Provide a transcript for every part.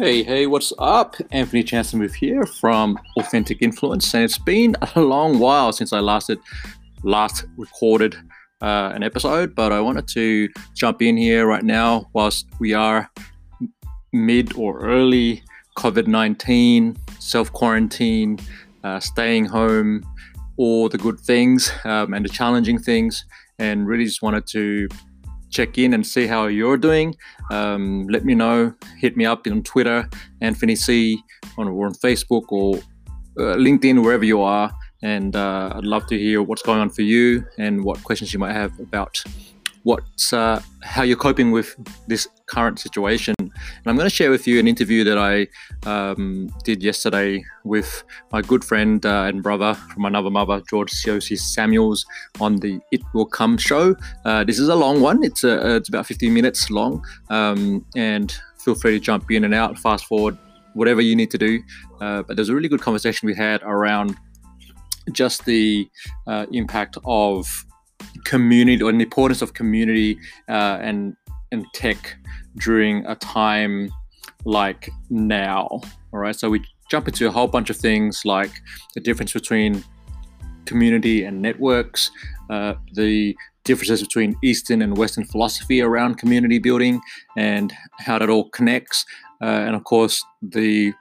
Hey, hey, what's up? Anthony Chancellor here from Authentic Influence, and it's been a long while since I last last recorded uh, an episode, but I wanted to jump in here right now whilst we are mid or early COVID nineteen, self quarantine, uh, staying home, all the good things um, and the challenging things, and really just wanted to check in and see how you're doing. Um, let me know. Hit me up on Twitter, Anthony C, on, or on Facebook or uh, LinkedIn, wherever you are. And uh, I'd love to hear what's going on for you and what questions you might have about what's uh, how you're coping with this current situation. And I'm going to share with you an interview that I um, did yesterday with my good friend uh, and brother from another mother, George Siosi Samuels, on the It Will Come show. Uh, this is a long one. It's a, uh, it's about 15 minutes long, um, and feel free to jump in and out, fast forward, whatever you need to do. Uh, but there's a really good conversation we had around just the uh, impact of community or the importance of community uh, and and tech during a time like now. All right, so we jump into a whole bunch of things like the difference between community and networks, uh, the differences between Eastern and Western philosophy around community building, and how that all connects, uh, and of course the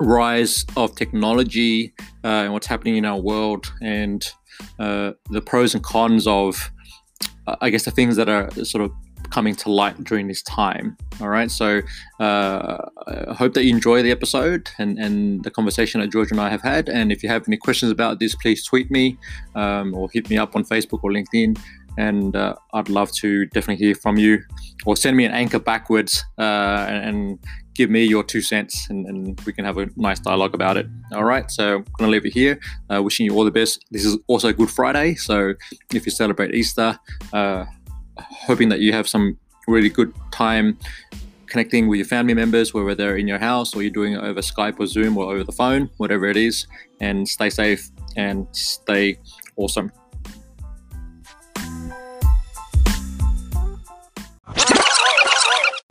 rise of technology uh, and what's happening in our world and uh, the pros and cons of, uh, I guess, the things that are sort of coming to light during this time. All right. So uh, I hope that you enjoy the episode and, and the conversation that George and I have had. And if you have any questions about this, please tweet me um, or hit me up on Facebook or LinkedIn. And uh, I'd love to definitely hear from you or send me an anchor backwards uh, and, give me your two cents and, and, we can have a nice dialogue about it. All right, so I'm going to leave it here. Uh, wishing you all the best. This is also Good Friday, so if you celebrate Easter, uh, hoping that you have some really good time connecting with your family members, whether they're in your house or you're doing it over Skype or Zoom or over the phone, whatever it is, and stay safe and stay awesome.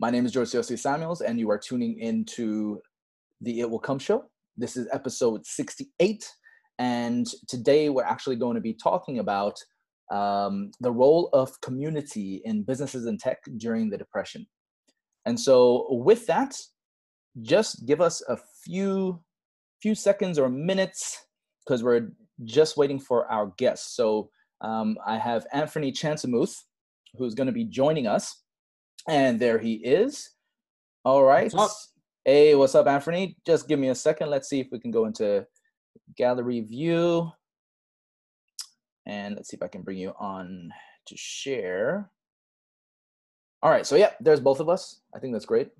My name is George Siosi Samuels, and you are tuning into the It Will Come show. This is episode 68, and today we're actually going to be talking about um, the role of community in businesses and tech during the Depression. And so, with that, just give us a few few seconds or minutes because we're just waiting for our guests. So um, I have Anthony Chansamouth, who's going to be joining us. And there he is. All right. What's hey, what's up, Anthony? Just give me a second. Let's see if we can go into gallery view. And let's see if I can bring you on to share. All right. So, yeah, there's both of us. I think that's great.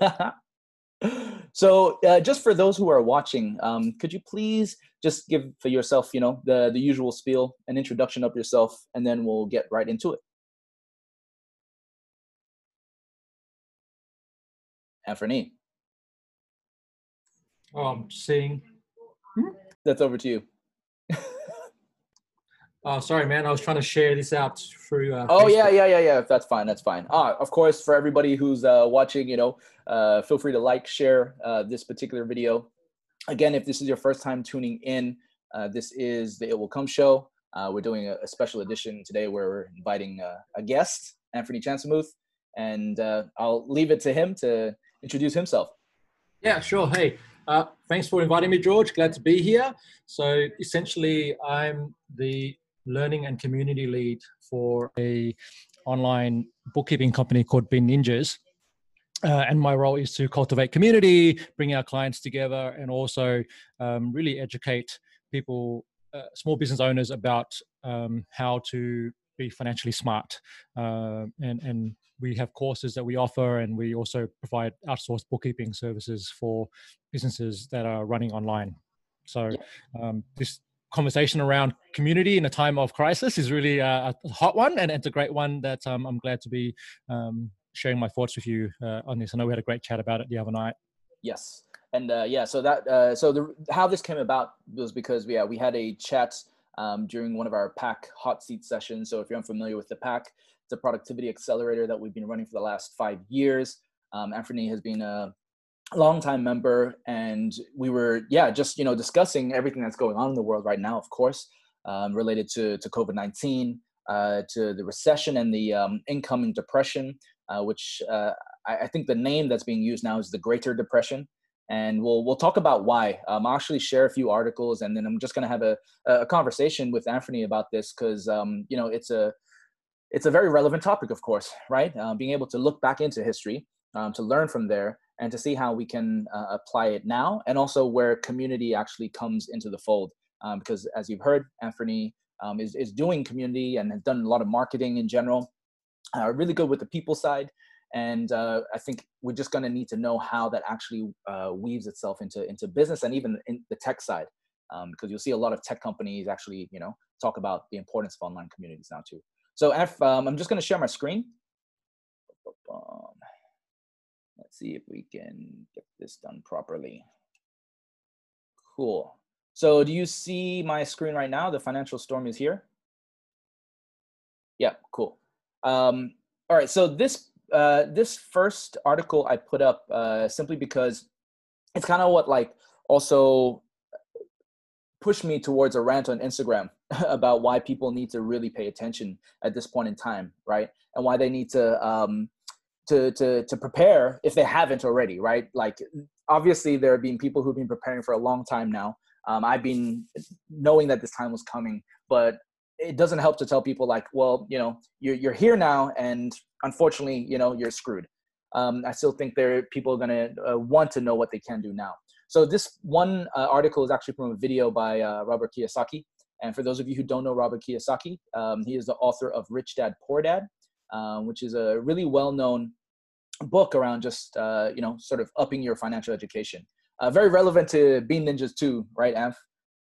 so, uh, just for those who are watching, um, could you please just give for yourself, you know, the, the usual spiel, an introduction of yourself, and then we'll get right into it. Anthony. Oh, I'm seeing. That's over to you. oh, sorry, man. I was trying to share this out through. Uh, oh Facebook. yeah, yeah, yeah, yeah. That's fine. That's fine. Ah, of course, for everybody who's uh, watching, you know, uh, feel free to like, share uh, this particular video. Again, if this is your first time tuning in, uh, this is the It Will Come show. Uh, we're doing a, a, special edition today where we're inviting uh, a guest, Anthony Chansamouth, and uh, I'll leave it to him to introduce himself. Yeah, sure. Hey, uh, thanks for inviting me, George. Glad to be here. So essentially, I'm the learning and community lead for a online bookkeeping company called Bean Ninjas. Uh, and my role is to cultivate community, bring our clients together, and also um, really educate people, uh, small business owners, about um, how to be financially smart uh, and and we have courses that we offer and we also provide outsourced bookkeeping services for businesses that are running online. So um, this conversation around community in a time of crisis is really a, a hot one and it's a great one that um, i'm glad to be um, sharing my thoughts with you uh, on this. I know we had a great chat about it the other night. Yes. And uh, yeah so that uh, so the how this came about was because yeah we had a chat um, during one of our pack hot seat sessions so if you're unfamiliar with the pack it's a productivity accelerator that we've been running for the last five years. Um, Anthony has been a longtime member, and we were yeah just you know discussing everything that's going on in the world right now, of course, um, related to to COVID nineteen, uh, to the recession and the um, incoming depression, uh, which uh, I, I, think the name that's being used now is the Greater Depression. And we'll we'll talk about why. Um, I'll actually share a few articles, and then I'm just going to have a, a conversation with Anthony about this because um, you know it's a it's a very relevant topic, of course, right? Uh, being able to look back into history, um, to learn from there, and to see how we can uh, apply it now, and also where community actually comes into the fold. Um, because as you've heard, Anthony um, is, is doing community and has done a lot of marketing in general, uh, really good with the people side. And uh, I think we're just going to need to know how that actually uh, weaves itself into, into business and even in the tech side. Um, because you'll see a lot of tech companies actually, you know, talk about the importance of online communities now too. So F, um, I'm just going to share my screen. Let's see if we can get this done properly. Cool. So do you see my screen right now? The financial storm is here. Yeah, cool. Um, all right, so this uh, this first article I put up uh, simply because it's kind of what like also pushed me towards a rant on Instagram about why people need to really pay attention at this point in time, right? And why they need to um, to to to prepare if they haven't already, right? Like obviously there have been people who've been preparing for a long time now um, I've been knowing that this time was coming, but it doesn't help to tell people like, well, you know, you're, you're here now, and unfortunately, you know, you're screwed. Um, I still think there are people going to uh, want to know what they can do now. So this one uh, article is actually from a video by uh, Robert Kiyosaki. And for those of you who don't know Robert Kiyosaki, um, he is the author of Rich Dad Poor Dad, um, which is a really well-known book around just uh, you know sort of upping your financial education uh, very relevant to Bean Ninjas too, right, Amp?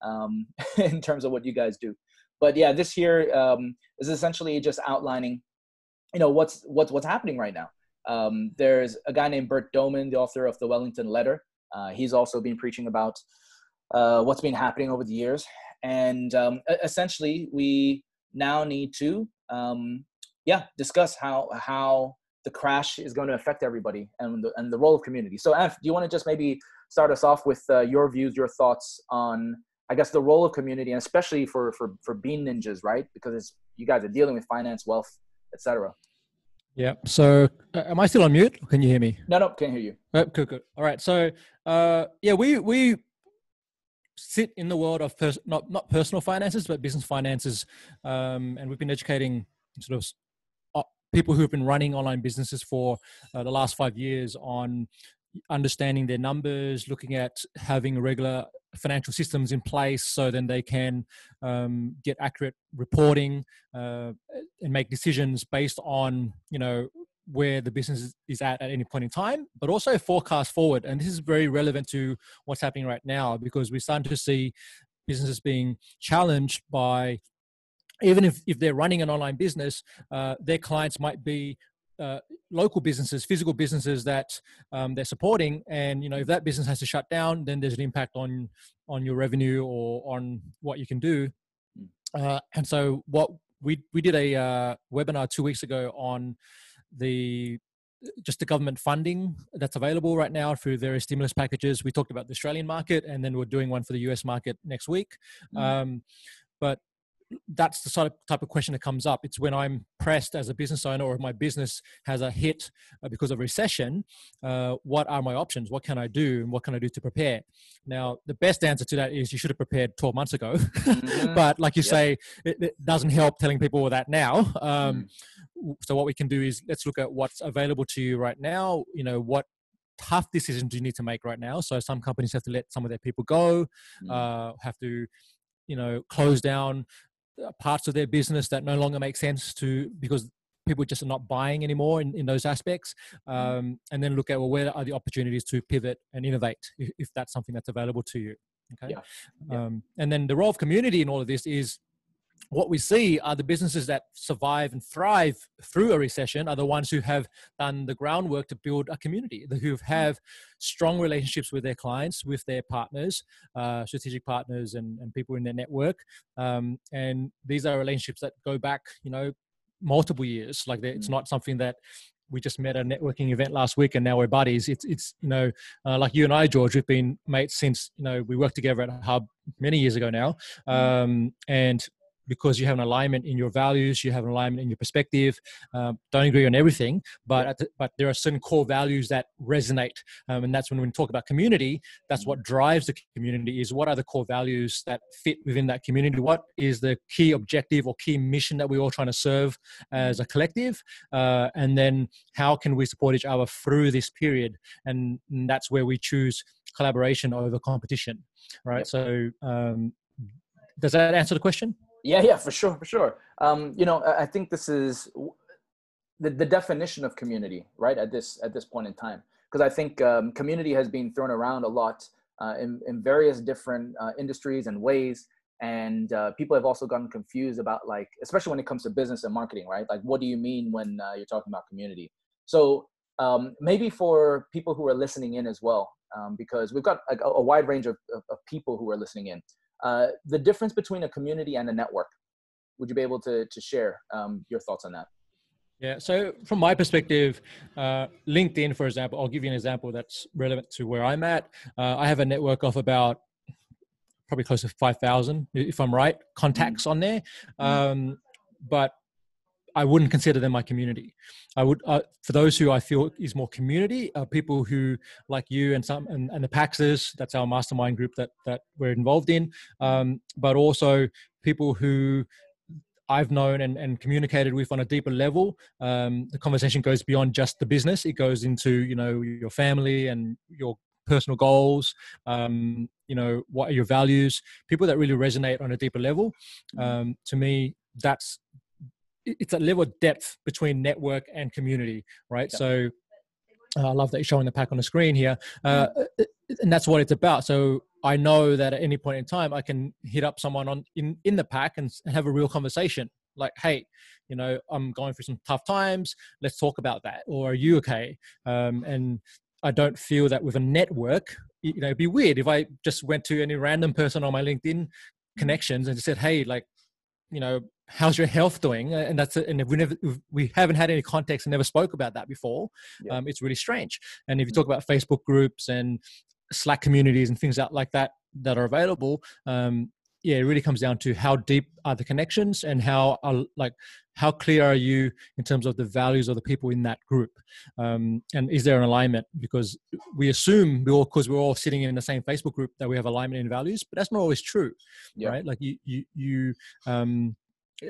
Um, in terms of what you guys do. But yeah, this here um, is essentially just outlining, you know, what's what's what's happening right now. Um, there's a guy named Bert Dohmen, the author of the Wellington Letter. Uh, he's also been preaching about uh, what's been happening over the years, and um, essentially, we now need to, um, yeah, discuss how how the crash is going to affect everybody and the, and the role of community. So, Anf, do you want to just maybe start us off with uh, your views, your thoughts on, I guess, the role of community, and especially for for for Bean Ninjas, right? Because it's you guys are dealing with finance, wealth, etc. Yeah. So, uh, am I still on mute? can you hear me? No, no, can't hear you. Oh, good, good. All right. So, uh, yeah, we we sit in the world of pers- not not personal finances, but business finances, um, and we've been educating sort of people who have been running online businesses for uh, the last five years on understanding their numbers, looking at having regular financial systems in place so then they can um, get accurate reporting uh, and make decisions based on you know where the business is at at any point in time but also forecast forward. And this is very relevant to what's happening right now because we're starting to see businesses being challenged by even if, if they're running an online business, uh, their clients might be uh, local businesses, physical businesses that um, they're supporting, and you know if that business has to shut down, then there's an impact on on your revenue or on what you can do. Hmm. Uh, and so what we we did a uh, webinar two weeks ago on the just the government funding that's available right now through various stimulus packages. We talked about the Australian market, and then we're doing one for the US market next week. Mm. Um, but that's the sort of type of question that comes up. It's when I'm pressed as a business owner or my business has a hit uh, because of recession. Uh, what are my options? What can I do? And what can I do to prepare? Now, the best answer to that is you should have prepared 12 months ago. Mm-hmm. but like you yep. say, it, it, doesn't help telling people that now. Um, mm. So what we can do is let's look at what's available to you right now. You know what tough decisions do you need to make right now. So some companies have to let some of their people go, mm. uh, have to you know close down parts of their business that no longer make sense to because people just are not buying anymore in, in those aspects mm-hmm. um, and then look at well where are the opportunities to pivot and innovate if, if that's something that's available to you okay yeah. Yeah. Um, and then the role of community in all of this is what we see are the businesses that survive and thrive through a recession are the ones who have done the groundwork to build a community, who hmm. have strong relationships with their clients, with their partners, uh, strategic partners, and, and people in their network. Um, and these are relationships that go back, you know, multiple years. Like it's hmm. not something that we just met at a networking event last week and now we're buddies. It's, it's you know, uh, like you and I, George, we've been mates since, you know, we worked together at Hub many years ago now. Mm. Um, and because you have an alignment in your values, you have an alignment in your perspective. Um, don't agree on everything, but the, but there are certain core values that resonate, um, and that's when we talk about community. That's what drives the community. Is what are the core values that fit within that community? What is the key objective or key mission that we're all trying to serve as a collective? Uh, and then how can we support each other through this period? And, and that's where we choose collaboration over competition, right? Yep. So. Um, does that answer the question? Yeah, yeah, for sure, for sure. Um, you know, I think this is the, the definition of community, right? At this at this point in time, because I think um, community has been thrown around a lot uh, in in various different uh, industries and ways, and uh, people have also gotten confused about like, especially when it comes to business and marketing, right? Like, what do you mean when uh, you're talking about community? So um, maybe for people who are listening in as well, um, because we've got a, a wide range of, of, of people who are listening in. Uh, the difference between a community and a network. Would you be able to, to share um, your thoughts on that? Yeah, so from my perspective, uh, LinkedIn, for example, I'll give you an example that's relevant to where I'm at. Uh, I have a network of about probably close to 5,000, if I'm right, contacts mm-hmm. on there. Mm-hmm. Um, but I wouldn't consider them my community. I would, uh, for those who I feel is more community, are people who like you and some and, and the Paxers. That's our mastermind group that that we're involved in. Um, but also people who I've known and, and communicated with on a deeper level. Um, the conversation goes beyond just the business. It goes into you know your family and your personal goals. Um, you know what are your values? People that really resonate on a deeper level. Um, to me, that's it's a level of depth between network and community, right? Yeah. So uh, I love that you're showing the pack on the screen here. Uh, mm-hmm. uh, and that's what it's about. So I know that at any point in time, I can hit up someone on in, in the pack and have a real conversation. Like, hey, you know, I'm going through some tough times. Let's talk about that. Or are you okay? Um, and I don't feel that with a network, you know, it'd be weird if I just went to any random person on my LinkedIn mm-hmm. connections and just said, hey, like, you know, how's your health doing? And that's it and if we never we haven't had any context and never spoke about that before yeah. um, it's really strange. And if you talk about facebook groups and slack communities and things out like that that are available um, yeah it really comes down to how deep are the connections and how are like how clear are you in terms of the values of the people in that group um, and is there an alignment because we assume we all because we're all sitting in the same facebook group that we have alignment in values but that's not always true yeah. right like you you you um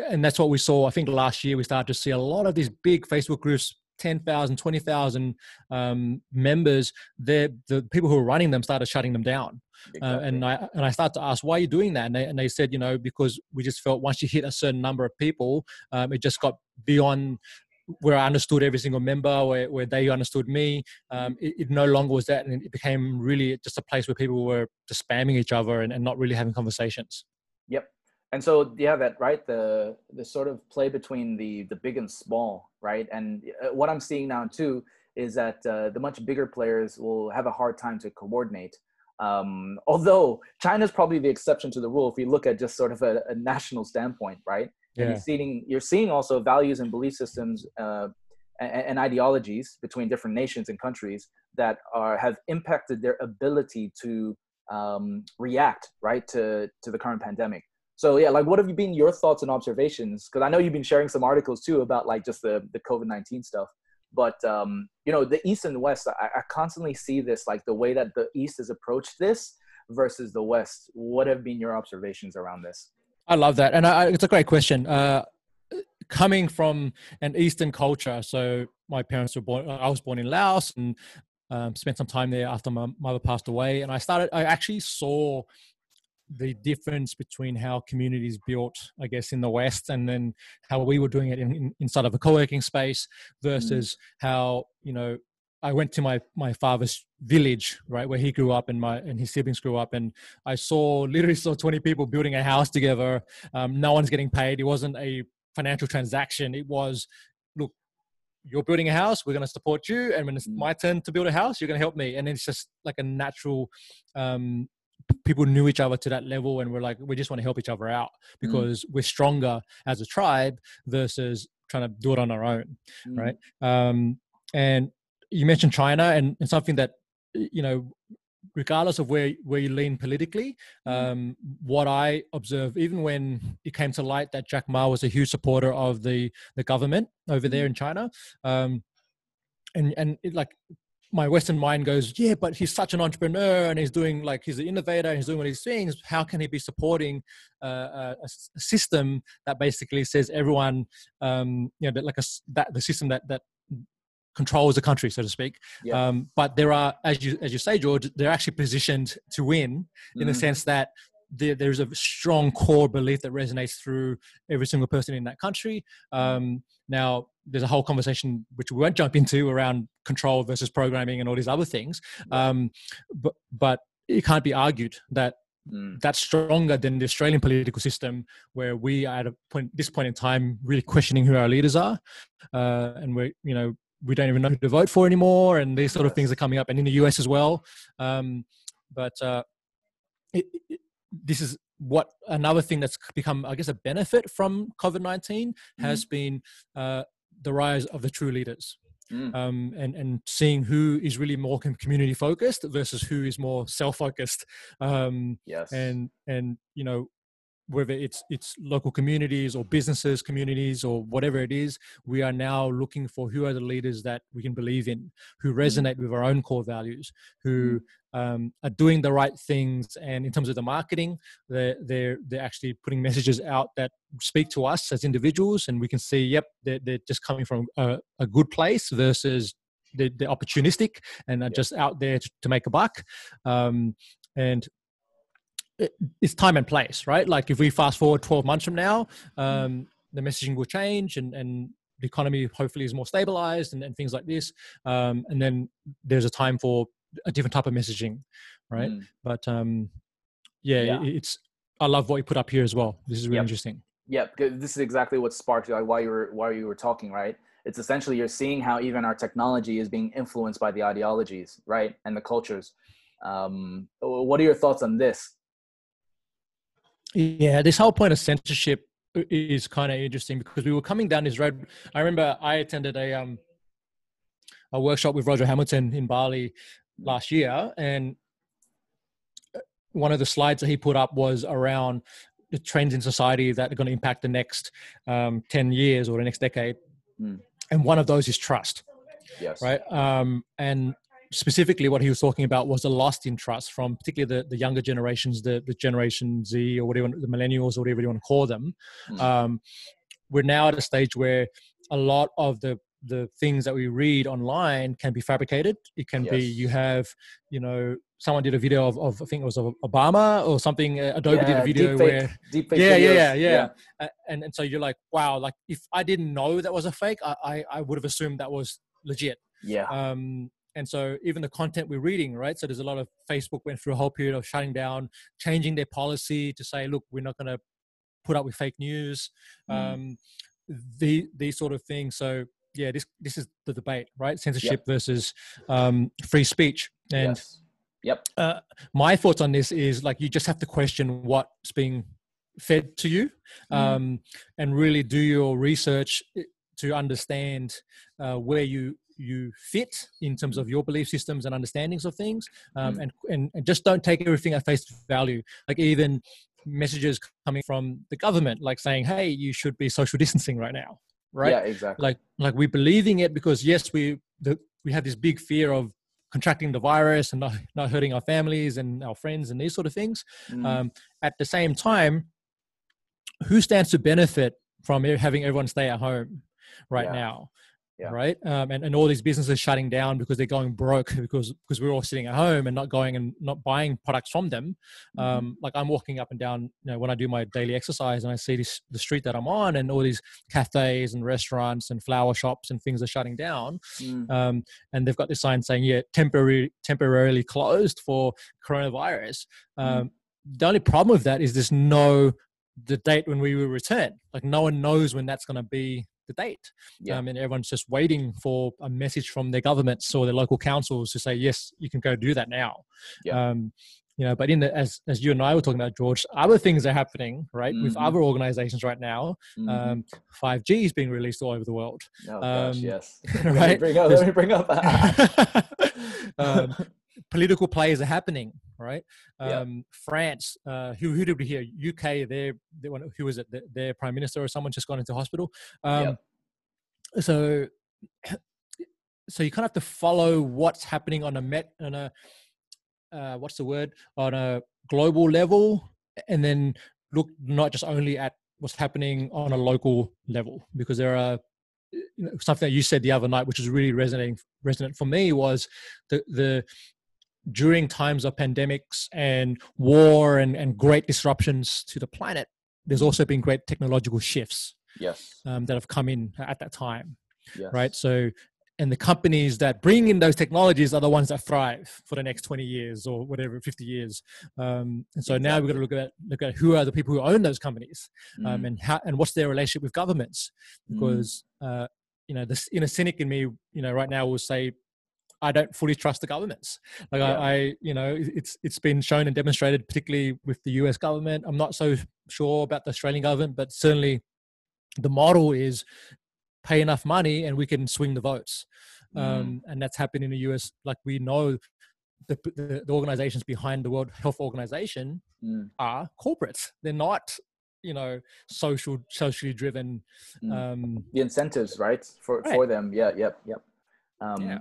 and that's what we saw. I think last year we started to see a lot of these big Facebook groups 10,000, 20,000 um, members, the people who were running them started shutting them down. Exactly. Uh, and I and I started to ask why are you doing that, and they, and they said, you know, because we just felt once you hit a certain number of people, um, it just got beyond where I understood every single member, where, where they understood me. Um, it, it, no longer was that, and it became really just a place where people were just spamming each other and, and not really having conversations. Yep, and so yeah that right the the sort of play between the the big and small right? And uh, what i'm seeing now too is that uh, the much bigger players will have a hard time to coordinate. Um, although china's probably the exception to the rule if you look at just sort of a, a national standpoint right? Yeah. and you're seeing you're seeing also values and belief systems uh, and, and, ideologies between different nations and countries that are have impacted their ability to um, react right to to the current pandemic so yeah, like what have you been your thoughts and observations? Because I know you've been sharing some articles too about like just the the COVID nineteen stuff. But um, you know, the East and West, I, I constantly see this like the way that the East has approached this versus the West. What have been your observations around this? I love that, and I, it's a great question. Uh, coming from an Eastern culture, so my parents were born. I was born in Laos and um, spent some time there after my mother passed away, and I started. I actually saw the difference between how communities built, I guess, in the West, and then how we were doing it in, in, inside of a co-working space versus mm. how you know I went to my my father's village, right, where he grew up and my and his siblings grew up, and I saw literally saw twenty people building a house together. Um, no one's getting paid. It wasn't a financial transaction. It was, look, you're building a house. We're going to support you, and when it's mm. my turn to build a house, you're going to help me. And it's just like a natural um, people knew each other to that level and we're like we just want to help each other out mm. because mm. we're stronger as a tribe versus trying to do it on our own mm. right um, and you mentioned China, and, and something that you know regardless of where where you lean politically, mm. um, what I observe, even when it came to light that Jack Ma was a huge supporter of the the government over there mm. in China, um, and and it, like my Western mind goes, yeah, but he's such an entrepreneur and he's doing like he's an innovator, and he's doing what he's saying. How can he be supporting uh, a, a, system that basically says everyone, um, you know, that like a, that the system that that controls the country, so to speak. Yeah. Um, but there are, as you as you say, George, they're actually positioned to win in mm. the sense that there, there's a strong core belief that resonates through every single person in that country. Um, now, there's a whole conversation which we won't jump into around control versus programming and all these other things. Um, but but it can't be argued that Mm. that's stronger than the Australian political system, where we are at a point, this point in time, really questioning who our leaders are, uh, and we're you know we don't even know who to vote for anymore, and these sort of things are coming up, and in the US as well. Um, but uh, it, it, this is what another thing that's become, I guess, a benefit from COVID nineteen has mm. been uh, the rise of the true leaders. Mm. Um, and and seeing who is really more community focused versus who is more self focused. Um, yes. And and you know whether it's it's local communities or businesses communities or whatever it is we are now looking for who are the leaders that we can believe in who mm. resonate with our own core values who mm. um, are doing the right things and in terms of the marketing they're, they're they're actually putting messages out that speak to us as individuals and we can see yep they're, they're just coming from a, a good place versus they're, they're opportunistic and are yeah. just out there to, to make a buck um, and it's time and place, right? Like if we fast forward 12 months from now, um, the messaging will change and, and the economy hopefully is more stabilized and, and things like this. Um, and then there's a time for a different type of messaging, right? Mm. But um, yeah, yeah, it's, I love what you put up here as well. This is really yep. interesting. Yeah, this is exactly what sparked like why you were why you were talking, right? It's essentially you're seeing how even our technology is being influenced by the ideologies, right, and the cultures. Um, what are your thoughts on this? Yeah, this whole point of censorship is kind of interesting because we were coming down this road. I remember I attended a um a workshop with Roger Hamilton in Bali last year, and uh, one of the slides that he put up was around the trends in society that are going to impact the next um, 10 years or the next decade. Mm. And one of those is trust. Yes. Right. Um, and specifically what he was talking about was the lost in trust from particularly the, the younger generations, the, the Generation Z or whatever, the millennials or whatever you want to call them. Mm. Um, we're now at a stage where a lot of the the things that we read online can be fabricated. It can yes. be you have, you know, someone did a video of, of I think it was of Obama or something. Uh, Adobe yeah, did a video where deep yeah, yeah, yeah, yeah, yeah, and and so you're like, wow, like if I didn't know that was a fake, I I, I would have assumed that was legit. Yeah. Um, and so even the content we're reading right so there's a lot of facebook went through a whole period of shutting down changing their policy to say look we're not going to put up with fake news mm. um, the these sort of things so yeah this this is the debate right censorship yep. versus um, free speech and yes. yep uh, my thoughts on this is like you just have to question what's being fed to you mm. um, and really do your research to understand uh, where you you fit in terms of your belief systems and understandings of things um, mm. and, and, and just don't take everything at face value. Like even messages coming from the government like saying hey you should be social distancing right now right? Yeah exactly. Like like we're believing it because yes we the, we have this big fear of contracting the virus and not, not hurting our families and our friends and these sort of things. Mm. um, at the same time who stands to benefit from having everyone stay at home right yeah. now yeah. right? Um, and, and all these businesses shutting down because they're going broke because because we're all sitting at home and not going and not buying products from them. Mm-hmm. Um, like I'm walking up and down, you know, when I do my daily exercise and I see this the street that I'm on and all these cafes and restaurants and flower shops and things are shutting down, mm. um, and they've got this sign saying, "Yeah, temporary temporarily closed for coronavirus." Mm. The only problem with that is there's no the date when we will return. Like no one knows when that's going to be date. Yeah. Um, and everyone's just waiting for a message from their governments or their local councils to say, yes, you can go do that now. Yeah. Um, you know, but in the as as you and I were talking about, George, other things are happening, right, mm-hmm. with other organizations right now. Mm-hmm. Um, 5G is being released all over the world. Oh gosh, um, yes. right. Let me bring up. Let me bring up. um, political players are happening, right? Um, yep. France, uh, who, who did we hear? UK, their, their who was it? Their, their, prime minister or someone just gone into hospital. Um, yep. So, so you kind of have to follow what's happening on a met on a uh, what's the word on a global level, and then look not just only at what's happening on a local level because there are you know, something that you said the other night, which was really resonating resonant for me, was the the during times of pandemics and war and, and great disruptions to the planet, there's also been great technological shifts. Yes. Um, that have come in at that time. Yes. Right. So, and the companies that bring in those technologies are the ones that thrive for the next 20 years or whatever 50 years um, and so exactly. now we've got to look at look at who are the people who own those companies um, mm. and how and what's their relationship with governments mm. because mm. uh, you know the inner cynic in me you know right now will say I don't fully trust the governments. Like yeah. I, I, you know, it's it's been shown and demonstrated, particularly with the U.S. government. I'm not so sure about the Australian government, but certainly the model is pay enough money and we can swing the votes, mm. um, and that's happened in the U.S. Like we know. The, the, the organizations behind the World Health Organization mm. are corporates. They're not you know social socially driven mm. um the incentives right for right. for them yeah yep yep um yeah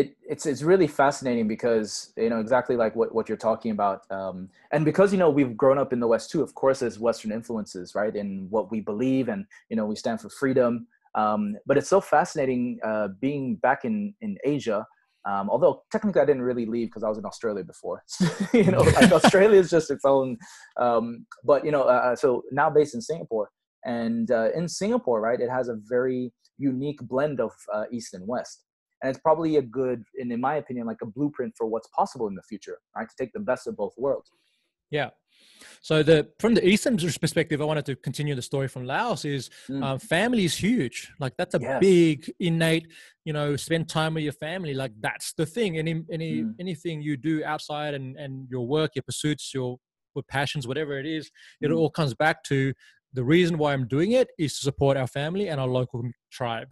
it, it's it's really fascinating because you know exactly like what, what you're talking about um, and because you know we've grown up in the west too of course there's western influences right in what we believe and you know we stand for freedom um, but it's so fascinating uh, being back in in asia um, although technically i didn't really leave because i was in australia before you know like australia is just its own um, but you know uh, uh, so now based in singapore and uh, in singapore right it has a very unique blend of uh, east and west and it's probably a good and in my opinion like a blueprint for what's possible in the future right to take the best of both worlds yeah so the from the eastern perspective i wanted to continue the story from laos is mm. um, family is huge like that's a yes. big innate you know spend time with your family like that's the thing any any mm. anything you do outside and and your work your pursuits your your passions whatever it is it mm. all comes back to the reason why i'm doing it is to support our family and our local tribe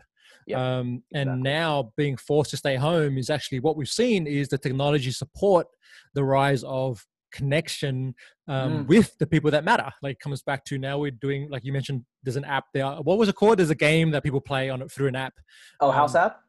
Um, and exactly. now being forced to stay home is actually what we've seen is the technology support the rise of connection um, mm. with the people that matter. Like comes back to now we're doing like you mentioned. There's an app there. What was it called? There's a game that people play on it through an app. Oh, House um, app.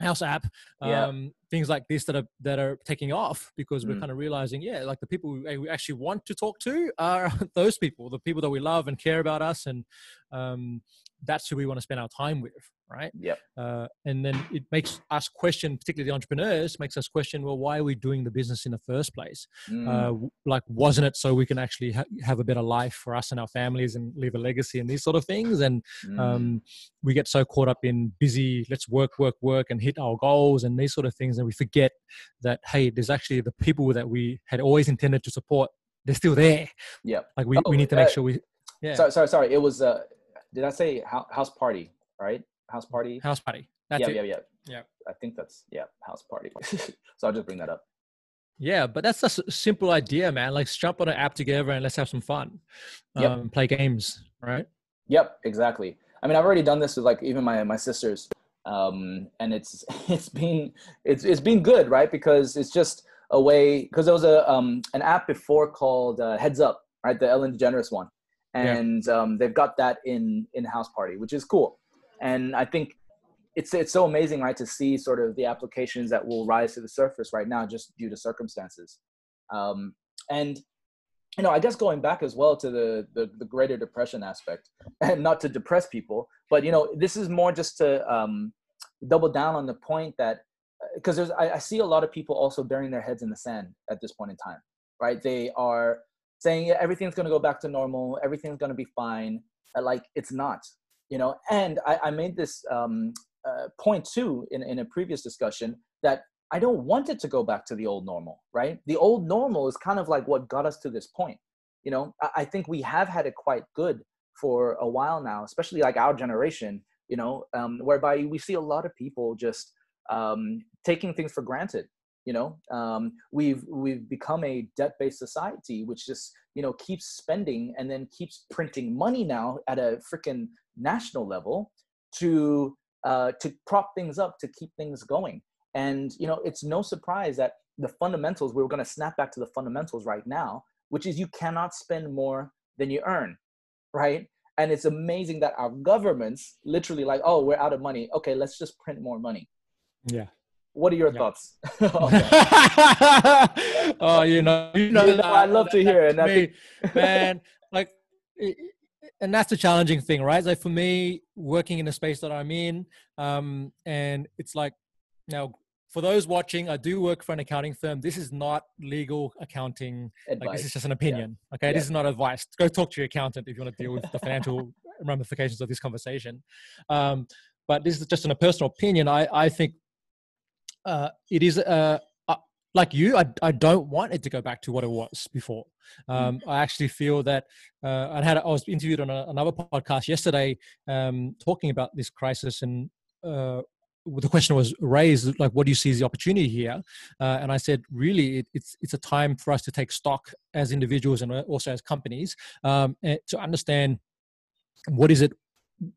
House app. Yeah. Um, things like this that are that are taking off because we're mm. kind of realizing, yeah, like the people we actually want to talk to are those people, the people that we love and care about us, and um, that's who we want to spend our time with right? Yeah uh, and then it makes us question particularly the entrepreneurs makes us question well why are we doing the business in the first place? Mm. uh, like wasn't it so we can actually ha- have a better life for us and our families and leave a legacy and these sort of things? And mm. um, we get so caught up in busy let's work work work and hit our goals and these sort of things and we forget that hey there's actually the people that we had always intended to support they're still there. Yeah like we, oh, we need to make uh, sure we yeah. Sorry sorry sorry it was uh did I say house party? Right, house party. House party. That's yeah, it. yeah, yeah, yeah. I think that's yeah, house party. so I'll just bring that up. Yeah, but that's a simple idea, man. Like, jump on an app together and let's have some fun. Yep. Um, play games, right? Yep, exactly. I mean, I've already done this with like even my my sisters, um, and it's it's been it's it's been good, right? Because it's just a way because there was a um an app before called uh, Heads Up, right? The Ellen DeGeneres one, and yeah. um, they've got that in in House Party, which is cool. And I think it's it's so amazing, right, to see sort of the applications that will rise to the surface right now just due to circumstances. Um, and you know, I guess going back as well to the, the, the Greater Depression aspect, and not to depress people, but you know, this is more just to um, double down on the point that because there's I, I see a lot of people also burying their heads in the sand at this point in time, right? They are saying yeah, everything's going to go back to normal, everything's going to be fine. Uh, like it's not, you know. And I, I made this um, uh, point too in, in a previous discussion that I don't want it to go back to the old normal, right? The old normal is kind of like what got us to this point. You know, I, I think we have had it quite good for a while now, especially like our generation, you know, um, whereby we see a lot of people just um, taking things for granted you know um, we've we've become a debt-based society which just you know keeps spending and then keeps printing money now at a freaking national level to uh, to prop things up to keep things going. And you know it's no surprise that the fundamentals we're going to snap back to the fundamentals right now which is you cannot spend more than you earn right? And it's amazing that our governments literally like oh we're out of money. Okay let's just print more money. Yeah. What are your yeah. thoughts? oh, you know, you know, you know I love to hear it. Me, man, like, and that's the challenging thing, right? Like for me, working in the space that I'm in, um, and it's like now for those watching, I do work for an accounting firm. This is not legal accounting. Advice. Like this is just an opinion. Yeah. Okay, yeah. this is not advice. Go talk to your accountant if you want to deal with the financial ramifications of this conversation. Um, but this is just in a personal opinion. I I think uh, it is uh, like you. I I don't want it to go back to what it was before. Mm. Um, I actually feel that uh, I had I was interviewed on a, another podcast yesterday, um, talking about this crisis and uh, the question was raised like what do you see as the opportunity here uh, and i said really it, it's it's a time for us to take stock as individuals and also as companies um, to understand what is it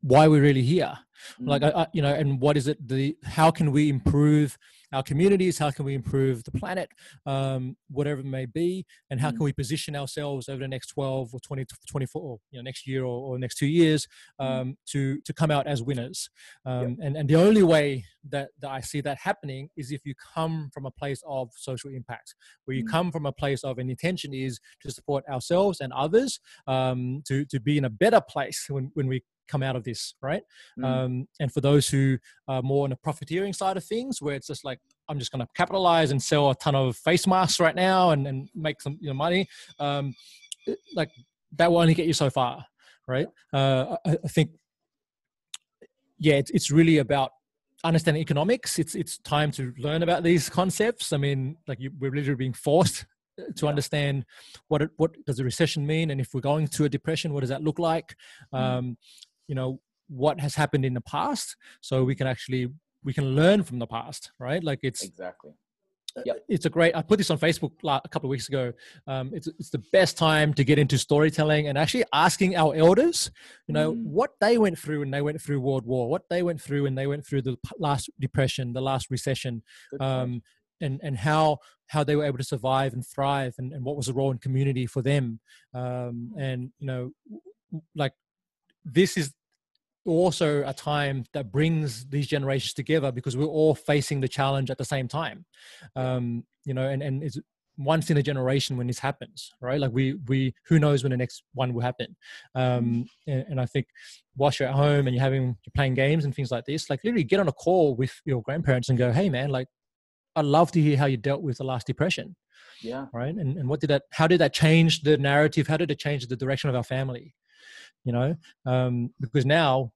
why we're really here mm. like I, you know and what is it the how can we improve our communities how can we improve the planet um, whatever it may be and how mm. can we position ourselves over the next 12 or 20 24 or you know next year or, or next two years mm. um, mm. to to come out as winners um, yep. and and the only way that, that i see that happening is if you come from a place of social impact where you mm. come from a place of an intention is to support ourselves and others um, to to be in a better place when when we come out of this, right? Mm. Um, and for those who are more on the profiteering side of things, where it's just like I'm just going to capitalize and sell a ton of face masks right now and, and make some you know money, um, like that will only get you so far, right? Uh, I, I think, yeah, it's, it's really about understanding economics. It's it's time to learn about these concepts. I mean, like you, we're literally being forced to yeah. understand what it, what does a recession mean, and if we're going to a depression, what does that look like? Mm. Um, you know what has happened in the past so we can actually we can learn from the past right? Like it's exactly. Yeah it's a great i put this on facebook a couple of weeks ago. Um, it's, it's the best time to get into storytelling and actually asking our elders you know mm. what they went through when they went through world war what they went through when they went through the last depression the last recession um, and and how how they were able to survive and thrive and, and what was the role in community for them. Um, and you know like this is also a time that brings these generations together because we're all facing the challenge at the same time. Um, you know and, and it's once in a generation when this happens right? Like we we who knows when the next one will happen? Um, and, and, i think whilst you're at home and you're having you're playing games and things like this like literally get on a call with your grandparents and go hey man like i'd love to hear how you dealt with the last depression. Yeah. Right? And, and what did that how did that change the narrative? How did it change the direction of our family? You know? Um, because now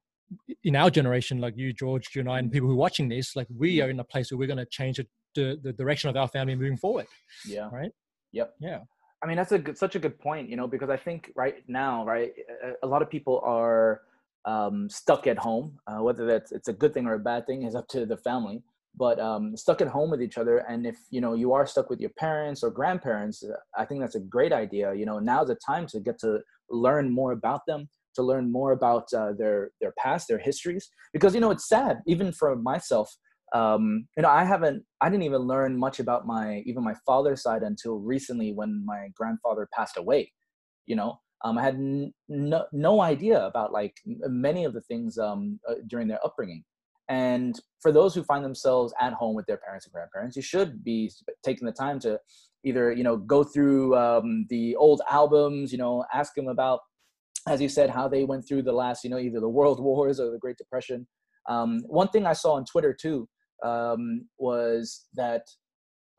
in our generation like you george you and i and people who are watching this like we are in a place where we're going to change it, the, the direction of our family moving forward yeah. right? Yep. Yeah. I mean that's a good, such a good point you know because i think right now right a, a lot of people are um, stuck at home uh, whether that's it's a good thing or a bad thing is up to the family but um, stuck at home with each other and if you know you are stuck with your parents or grandparents i think that's a great idea you know now's the time to get to learn more about them to learn more about uh, their their past, their histories. Because you know, it's sad even for myself. Um, you know, I haven't, I didn't even learn much about my even my father's side until recently when my grandfather passed away. You know, um, I had n- no no idea about like many of the things um, uh, during their upbringing. And for those who find themselves at home with their parents and grandparents, you should be taking the time to either you know go through um, the old albums, you know, ask them about as you said, how they went through the last, you know, either the world wars or the Great Depression. Um, one thing I saw on Twitter too um, was that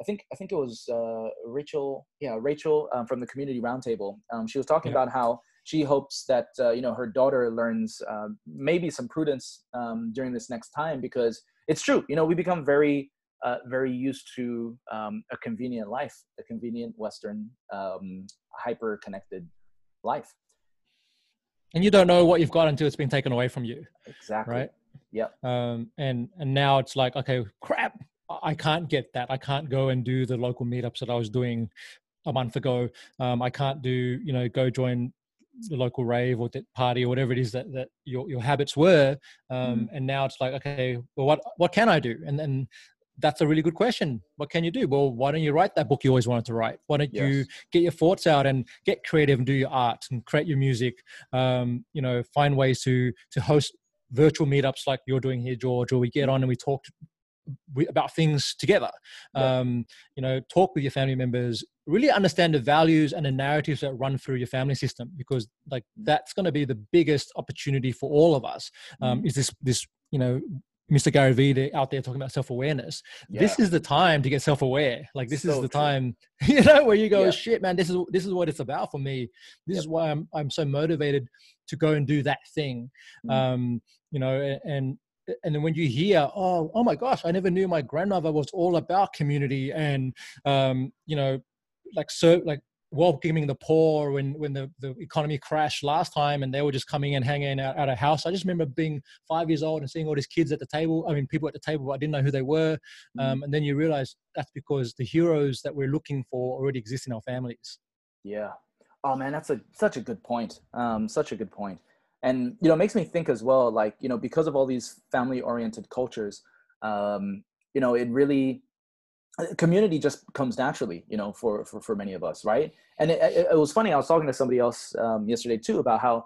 I think I think it was uh, Rachel, yeah, Rachel um, from the Community Roundtable. Um, she was talking yeah. about how she hopes that uh, you know her daughter learns uh, maybe some prudence um, during this next time because it's true. You know, we become very uh, very used to um, a convenient life, a convenient Western hyper connected life and you don't know what you've got until it's been taken away from you exactly right yeah um and and now it's like okay crap I can't get that. I can't go and do the local meetups that I was doing a month ago. Um, I can't do, you know, go join the local rave or that party or whatever it is that, that your, your habits were. Um, mm. And now it's like, okay, well, what, what can I do? And then that's a really good question. What can you do? Well, why don't you write that book you always wanted to write? Why don't yes. you get your thoughts out and get creative and do your art and create your music? Um, you know, find ways to to host virtual meetups like you're doing here, George, or we get on and we talk about things together. Yeah. Um, you know, talk with your family members. Really understand the values and the narratives that run through your family system, because like mm. that's going to be the biggest opportunity for all of us. Um, mm. Is this this you know Mr. Gary Vee out there talking about self awareness. Yeah. This is the time to get self aware. Like this so is the true. time, you know, where you go, yeah. shit, man, this is this is what it's about for me. This yep. is why I'm I'm so motivated to go and do that thing. Mm. Um, you know, and and then when you hear, oh, oh my gosh, I never knew my grandmother was all about community and um, you know, like so like welcoming the poor when when the, the economy crashed last time and they were just coming and hanging out at a house. I just remember being five years old and seeing all these kids at the table. I mean, people at the table, I didn't know who they were. Mm-hmm. Um, and then you realize that's because the heroes that we're looking for already exist in our families. Yeah. Oh man, that's a such a good point. Um, such a good point. And you know, it makes me think as well, like you know, because of all these family-oriented cultures, um, you know, it really community just comes naturally you know for for, for many of us right? And it, it, it was funny i was talking to somebody else um, yesterday too about how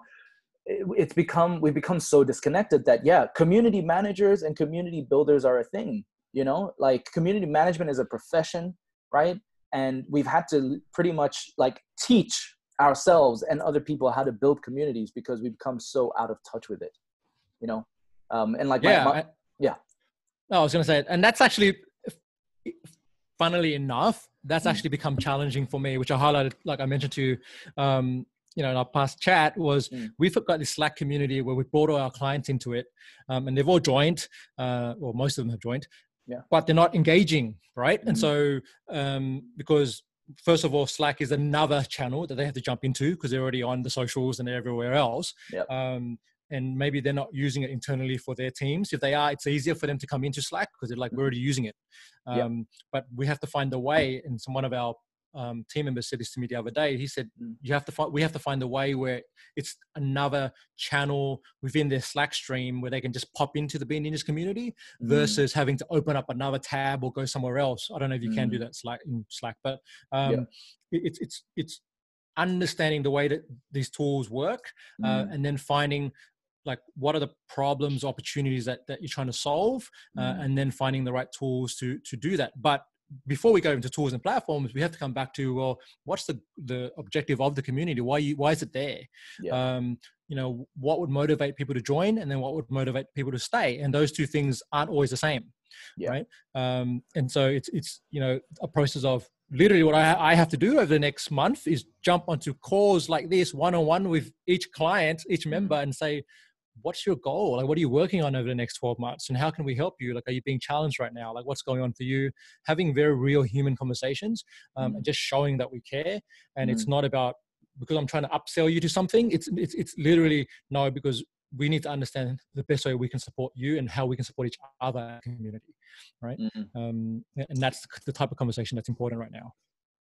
it, it's become we've become so disconnected that yeah community managers and community builders are a thing you know? Like community management is a profession right? And we've had to pretty much like teach ourselves and other people how to build communities because we've become so out of touch with it you know? Um and like yeah my, my, I, yeah. No, i was gonna say and that's actually funnily enough, that's mm. actually become challenging for me, which I highlighted, like I mentioned to you, um, you know, in our past chat was mm. we've got this Slack community where we brought all our clients into it, um, and they've all joined, uh, or most of them have joined, yeah. but they're not engaging, right? Mm. And so um, because first of all, Slack is another channel that they have to jump into because they're already on the socials and everywhere else. Yep. Um, and maybe they're not using it internally for their teams. If they are, it's easier for them to come into Slack because they're like, we're already using it. Um, yep. But we have to find a way. And some one of our um, team members said this to me the other day. He said, mm. "You have to find. We have to find a way where it's another channel within their Slack stream where they can just pop into the Bean Ninjas community mm. versus having to open up another tab or go somewhere else. I don't know if you mm. can do mm. that Slack in Slack, but um, yeah. it, it's it's it's understanding the way that these tools work uh, mm. and then finding like what are the problems opportunities that, that you're trying to solve uh, mm. and then finding the right tools to to do that but before we go into tools and platforms we have to come back to well what's the the objective of the community why you why is it there yeah. um you know what would motivate people to join and then what would motivate people to stay and those two things aren't always the same yeah. right um and so it's it's you know a process of literally what I, I have to do over the next month is jump onto calls like this one-on-one with each client each mm. member and say what's your goal? Like, what are you working on over the next 12 months? And how can we help you? Like, are you being challenged right now? Like, what's going on for you? Having very real human conversations um, mm. and just showing that we care. And mm. it's not about because I'm trying to upsell you to something. It's, it's, it's literally no, because we need to understand the best way we can support you and how we can support each other community. Right. Mm-hmm. Um, and that's the type of conversation that's important right now.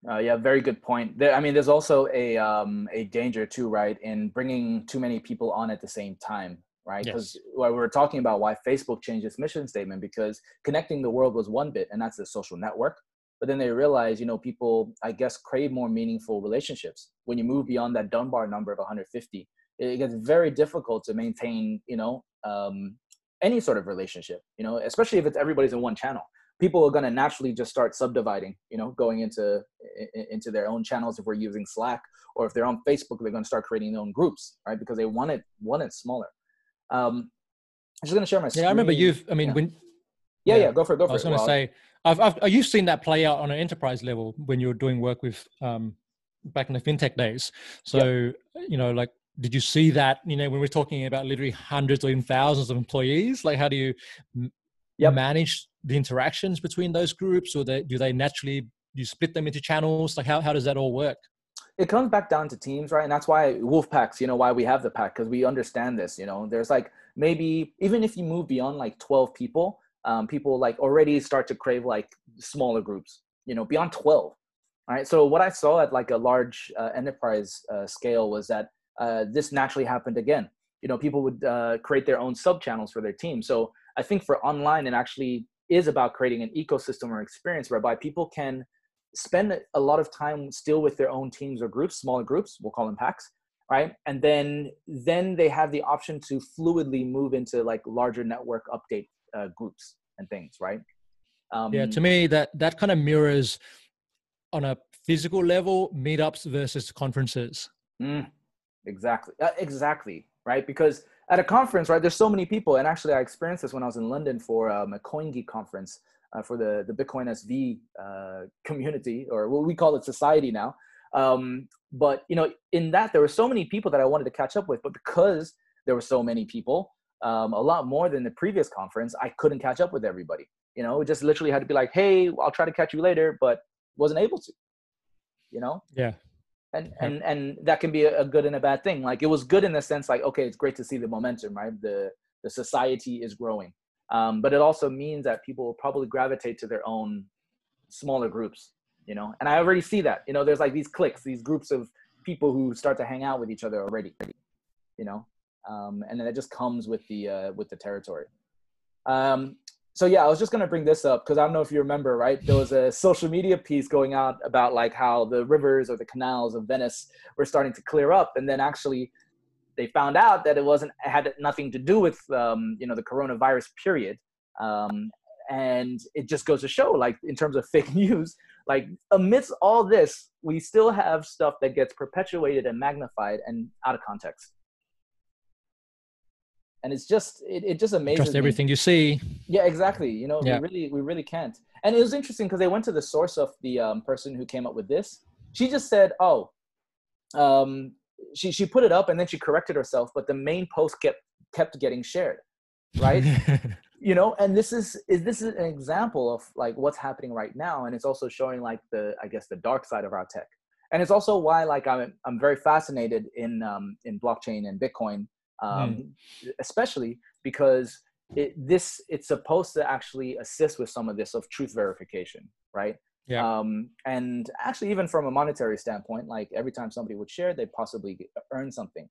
Uh, yeah, very good point. There, I mean, there's also a um, a danger too, right, in bringing too many people on at the same time, right? Because yes. we were talking about why Facebook changed its mission statement because connecting the world was one bit, and that's the social network. But then they realized, you know, people, I guess, crave more meaningful relationships. When you move beyond that Dunbar number of 150, it gets very difficult to maintain, you know, um, any sort of relationship. You know, especially if it's everybody's in one channel people are going to naturally just start subdividing you know going into into their own channels if we're using slack or if they're on facebook they're going to start creating their own groups right because they want it want it smaller um i'm just going to share my screen. yeah i remember you've i mean yeah. when yeah, yeah, go for it. Go for it. I was going to say, I've, I've, you've seen that play out on an enterprise level when you're doing work with, um, back in the fintech days. So, you know, like, did you see that, you know, when we're talking about literally hundreds or even thousands of employees, like, how do you yep. manage the interactions between those groups or they, do they naturally you split them into channels like how, how does that all work it comes back down to teams right and that's why wolf packs you know why we have the pack because we understand this you know there's like maybe even if you move beyond like 12 people um, people like already start to crave like smaller groups, you know, beyond 12. All right. So what I saw at like a large uh, enterprise uh, scale was that uh, this naturally happened again. You know, people would uh, create their own sub channels for their team. So I think for online, it actually is about creating an ecosystem or experience whereby people can spend a lot of time still with their own teams or groups, smaller groups, we'll call them packs, right? And then then they have the option to fluidly move into like larger network update uh, groups and things, right? Um, yeah, to me that that kind of mirrors on a physical level meetups versus conferences. Mm, exactly, uh, exactly, right? Because at a conference, right, there's so many people, and actually I experienced this when I was in London for um, a CoinGeek conference uh, for the the Bitcoin SV uh, community, or what we call it society now. Um, but you know, in that there were so many people that I wanted to catch up with, but because there were so many people, um, a lot more than the previous conference, I couldn't catch up with everybody. You know, just literally had to be like, "Hey, I'll try to catch you later," but wasn't able to. You know. Yeah. And and and that can be a good and a bad thing. Like it was good in the sense, like okay, it's great to see the momentum, right? The the society is growing, um, but it also means that people will probably gravitate to their own smaller groups you know? And i already see that. You know there's like these cliques these groups of people who start to hang out with each other already you know? Um, and then it just comes with the uh, with the territory. Um, so yeah i was just going to bring this up because i don't know if you remember right? There was a social media piece going out about like how the rivers or the canals of venice were starting to clear up and then actually they found out that it wasn't had nothing to do with um, you know the coronavirus period um, and it just goes to show like in terms of fake news like amidst all this we still have stuff that gets perpetuated and magnified and out of context and it's just it, it just amazes trust everything me. you see. Yeah exactly you know yeah. we really we really can't. And it was interesting because they went to the source of the um, person who came up with this. She just said oh um, she she put it up and then she corrected herself but the main post kept kept getting shared right? You know and this is is this is an example of like what's happening right now and it's also showing like the i guess the dark side of our tech. And it's also why like i'm i'm very fascinated in um in blockchain and bitcoin um mm. especially because it this it's supposed to actually assist with some of this of truth verification right yeah. Um, and actually, even from a monetary standpoint, like every time somebody would share, they possibly earn something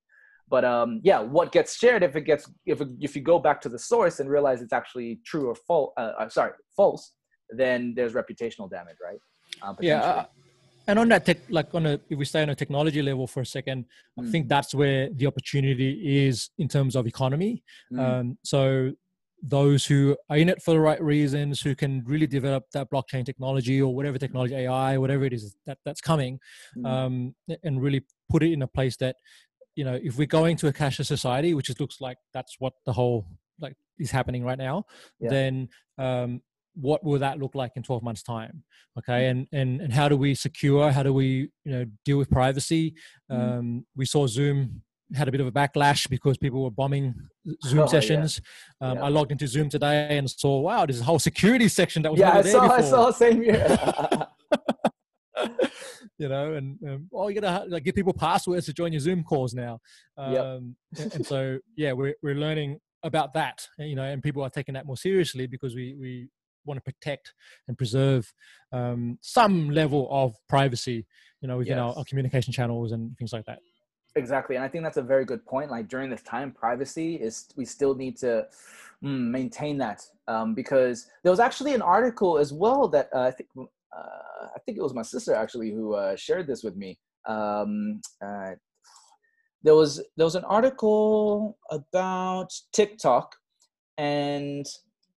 but um, yeah what gets shared if it gets if, if you go back to the source and realize it's actually true or false uh, uh, sorry false then there's reputational damage right um, yeah uh, and on that tech like on a if we stay on a technology level for a second mm. i think that's where the opportunity is in terms of economy mm. um, so those who are in it for the right reasons who can really develop that blockchain technology or whatever technology ai whatever it is that that's coming mm. um, and really put it in a place that you know if we're going to a cashless society which it looks like that's what the whole like is happening right now yeah. then um, what will that look like in 12 months time okay mm. and and and how do we secure how do we you know deal with privacy mm. um, we saw zoom had a bit of a backlash because people were bombing zoom oh, sessions yeah. Um, yeah. i logged into zoom today and saw wow there's a whole security section that was yeah i saw before. i saw same here you know, and um, oh, you gotta like give people passwords to join your Zoom calls now. Um, yep. and so yeah, we're we're learning about that, you know, and people are taking that more seriously because we we want to protect and preserve um, some level of privacy, you know, within yes. our, our communication channels and things like that. Exactly, and I think that's a very good point. Like during this time, privacy is we still need to mm, maintain that um, because there was actually an article as well that uh, I think uh, I think it was my sister actually who uh, shared this with me. Um, uh, there was there was an article about TikTok and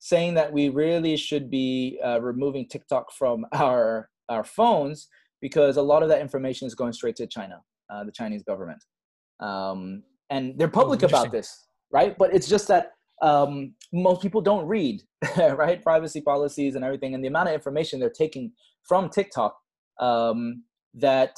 saying that we really should be uh, removing TikTok from our our phones because a lot of that information is going straight to China, uh, the Chinese government, um, and they're oh, public oh, about this, right? But it's just that um, most people don't read, right? Privacy policies and everything, and the amount of information they're taking from TikTok um, that,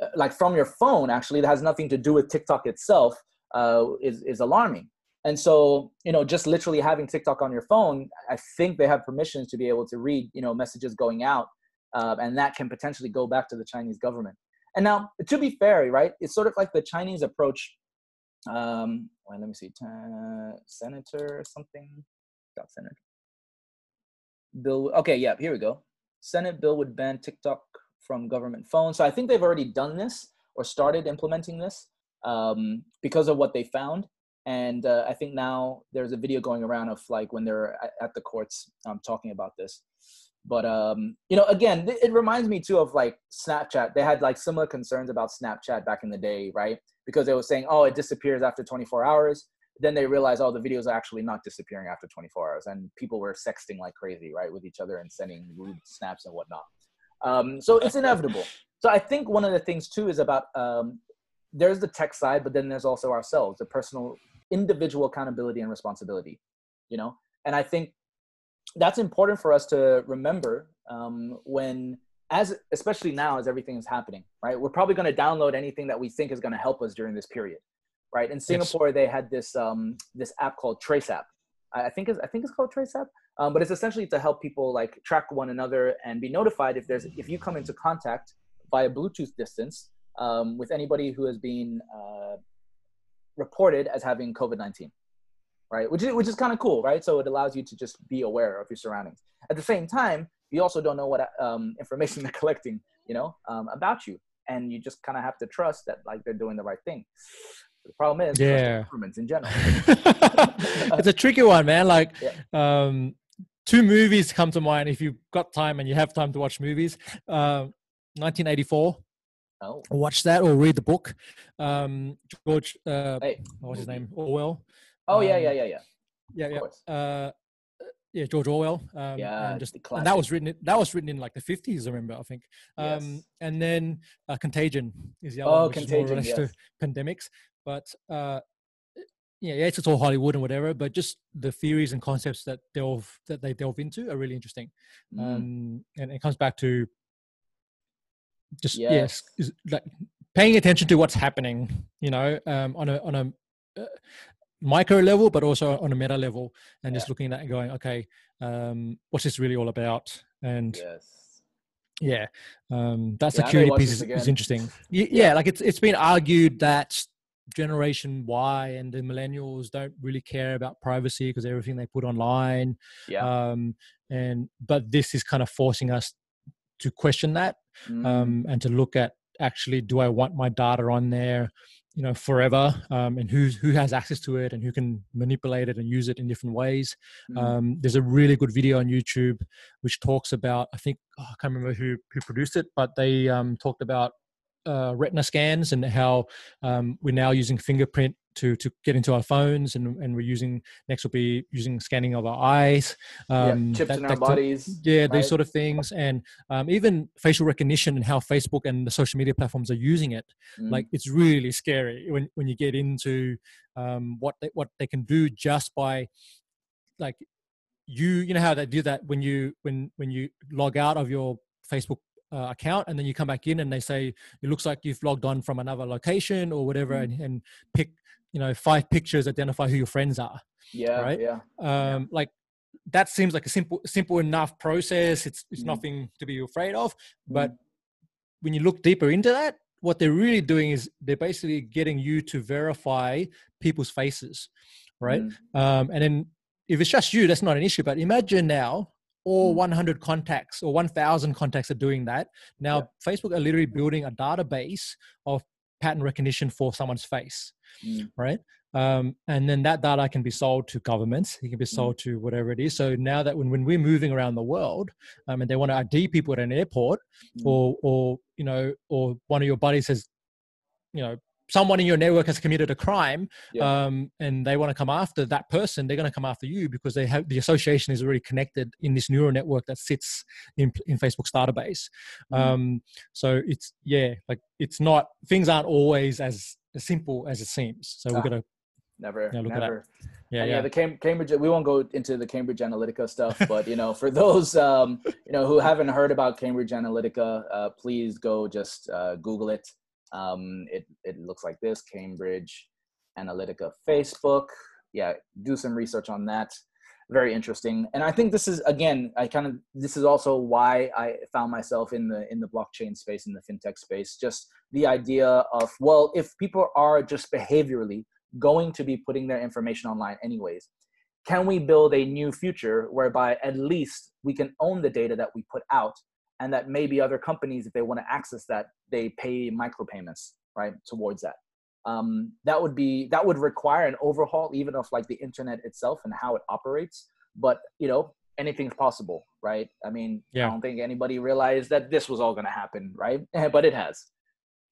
uh, like from your phone, actually, that has nothing to do with TikTok itself, uh, is is alarming. And so, you know, just literally having TikTok on your phone, I think they have permissions to be able to read, you know, messages going out, uh, and that can potentially go back to the Chinese government. And now, to be fair, right, it's sort of like the Chinese approach um, well, let me see, uh, senator something, got senator. bill. Okay, yeah, here we go. Senate bill would ban TikTok from government phones. So I think they've already done this or started implementing this um, because of what they found. And uh, I think now there's a video going around of like when they're at the courts um, talking about this. But um, you know, again, it reminds me too of like Snapchat. They had like similar concerns about Snapchat back in the day, right? Because they were saying, "Oh, it disappears after 24 hours." Then they realized, "Oh, the videos are actually not disappearing after 24 hours," and people were sexting like crazy, right, with each other and sending rude snaps and whatnot. Um, so it's inevitable. So I think one of the things too is about um, there's the tech side, but then there's also ourselves, the personal, individual accountability and responsibility. You know, and I think that's important for us to remember um, when as especially now as everything is happening right we're probably going to download anything that we think is going to help us during this period right in singapore yes. they had this um, this app called trace app i think is i think it's called trace app um, but it's essentially to help people like track one another and be notified if there's if you come into contact via bluetooth distance um, with anybody who has been uh, reported as having covid-19 right? Which is which is kind of cool, right? So it allows you to just be aware of your surroundings. At the same time, you also don't know what um, information they're collecting, you know, um, about you, and you just kind of have to trust that like they're doing the right thing. The problem is, yeah, governments in general. it's a tricky one, man. Like, yeah. um, two movies come to mind if you've got time and you have time to watch movies. Uh, 1984. Oh. Watch that or read the book. Um, George, uh, hey. what's his name? Orwell. Oh yeah, yeah, um, yeah, yeah. Yeah, yeah. Uh, yeah, George Orwell. Um, yeah, and just and that was written. That was written in like the fifties. I remember. I think. Um, yes. And then uh, Contagion is the other oh, one, Contagion, yes. to pandemics. But uh, yeah, yeah, it's all Hollywood and whatever. But just the theories and concepts that delve that they delve into are really interesting. Mm. Um, and it comes back to just yes, yes like paying attention to what's happening. You know, um, on a on a uh, micro level, but also on a meta level, and yeah. just looking at that and going, okay, um, what's this really all about? And yes. yeah, um, that yeah, security piece is, is, interesting. yeah. yeah, like it's it's been argued that generation Y and the millennials don't really care about privacy because everything they put online. Yeah. Um, and but this is kind of forcing us to question that mm. um, and to look at actually do I want my data on there? you know forever um, and who who has access to it and who can manipulate it and use it in different ways mm. um, there's a really good video on youtube which talks about i think oh, i can't remember who who produced it but they um, talked about uh, retina scans and how um, we're now using fingerprint to to get into our phones and, and we're using next will be using scanning of our eyes um, yeah, chips that, in our bodies yeah right? these sort of things and um, even facial recognition and how facebook and the social media platforms are using it mm. like it's really scary when, when you get into um, what they, what they can do just by like you you know how they do that when you when when you log out of your facebook uh, account and then you come back in and they say it looks like you've logged on from another location or whatever mm. and, and pick you know five pictures identify who your friends are yeah right yeah um yeah. like that seems like a simple simple enough process it's it's mm. nothing to be afraid of but mm. when you look deeper into that what they're really doing is they're basically getting you to verify people's faces right mm. um, and then if it's just you that's not an issue but imagine now all mm. 100 contacts or 1000 contacts are doing that now yeah. facebook are literally building a database of pattern recognition for someone's face, mm. right? Um, and then that data can be sold to governments. It can be mm. sold mm. to whatever it is. So now that when, when we're moving around the world, um, and they want to ID people at an airport, mm. or or you know, or one of your buddies has, you know, someone in your network has committed a crime yeah. um, and they want to come after that person they're going to come after you because they have the association is already connected in this neural network that sits in, in facebook's database mm. um, so it's yeah like it's not things aren't always as, as simple as it seems so ah, we're going to never know, never yeah, yeah, yeah. The Cam- Cambridge. We won't go into the Cambridge Analytica stuff, but you know, for those um, you know who haven't heard about Cambridge Analytica, uh, please go just uh, Google it. Um, it, it looks like this, Cambridge Analytica Facebook. Yeah, do some research on that. Very interesting. And I think this is, again, I kind of, this is also why I found myself in the, in the blockchain space, in the fintech space, just the idea of, well, if people are just behaviorally going to be putting their information online anyways, can we build a new future whereby at least we can own the data that we put out and that maybe other companies if they want to access that they pay micropayments right towards that. Um, that would be that would require an overhaul even of like the internet itself and how it operates but you know anything's possible right? I mean yeah. i don't think anybody realized that this was all going to happen right? But it has.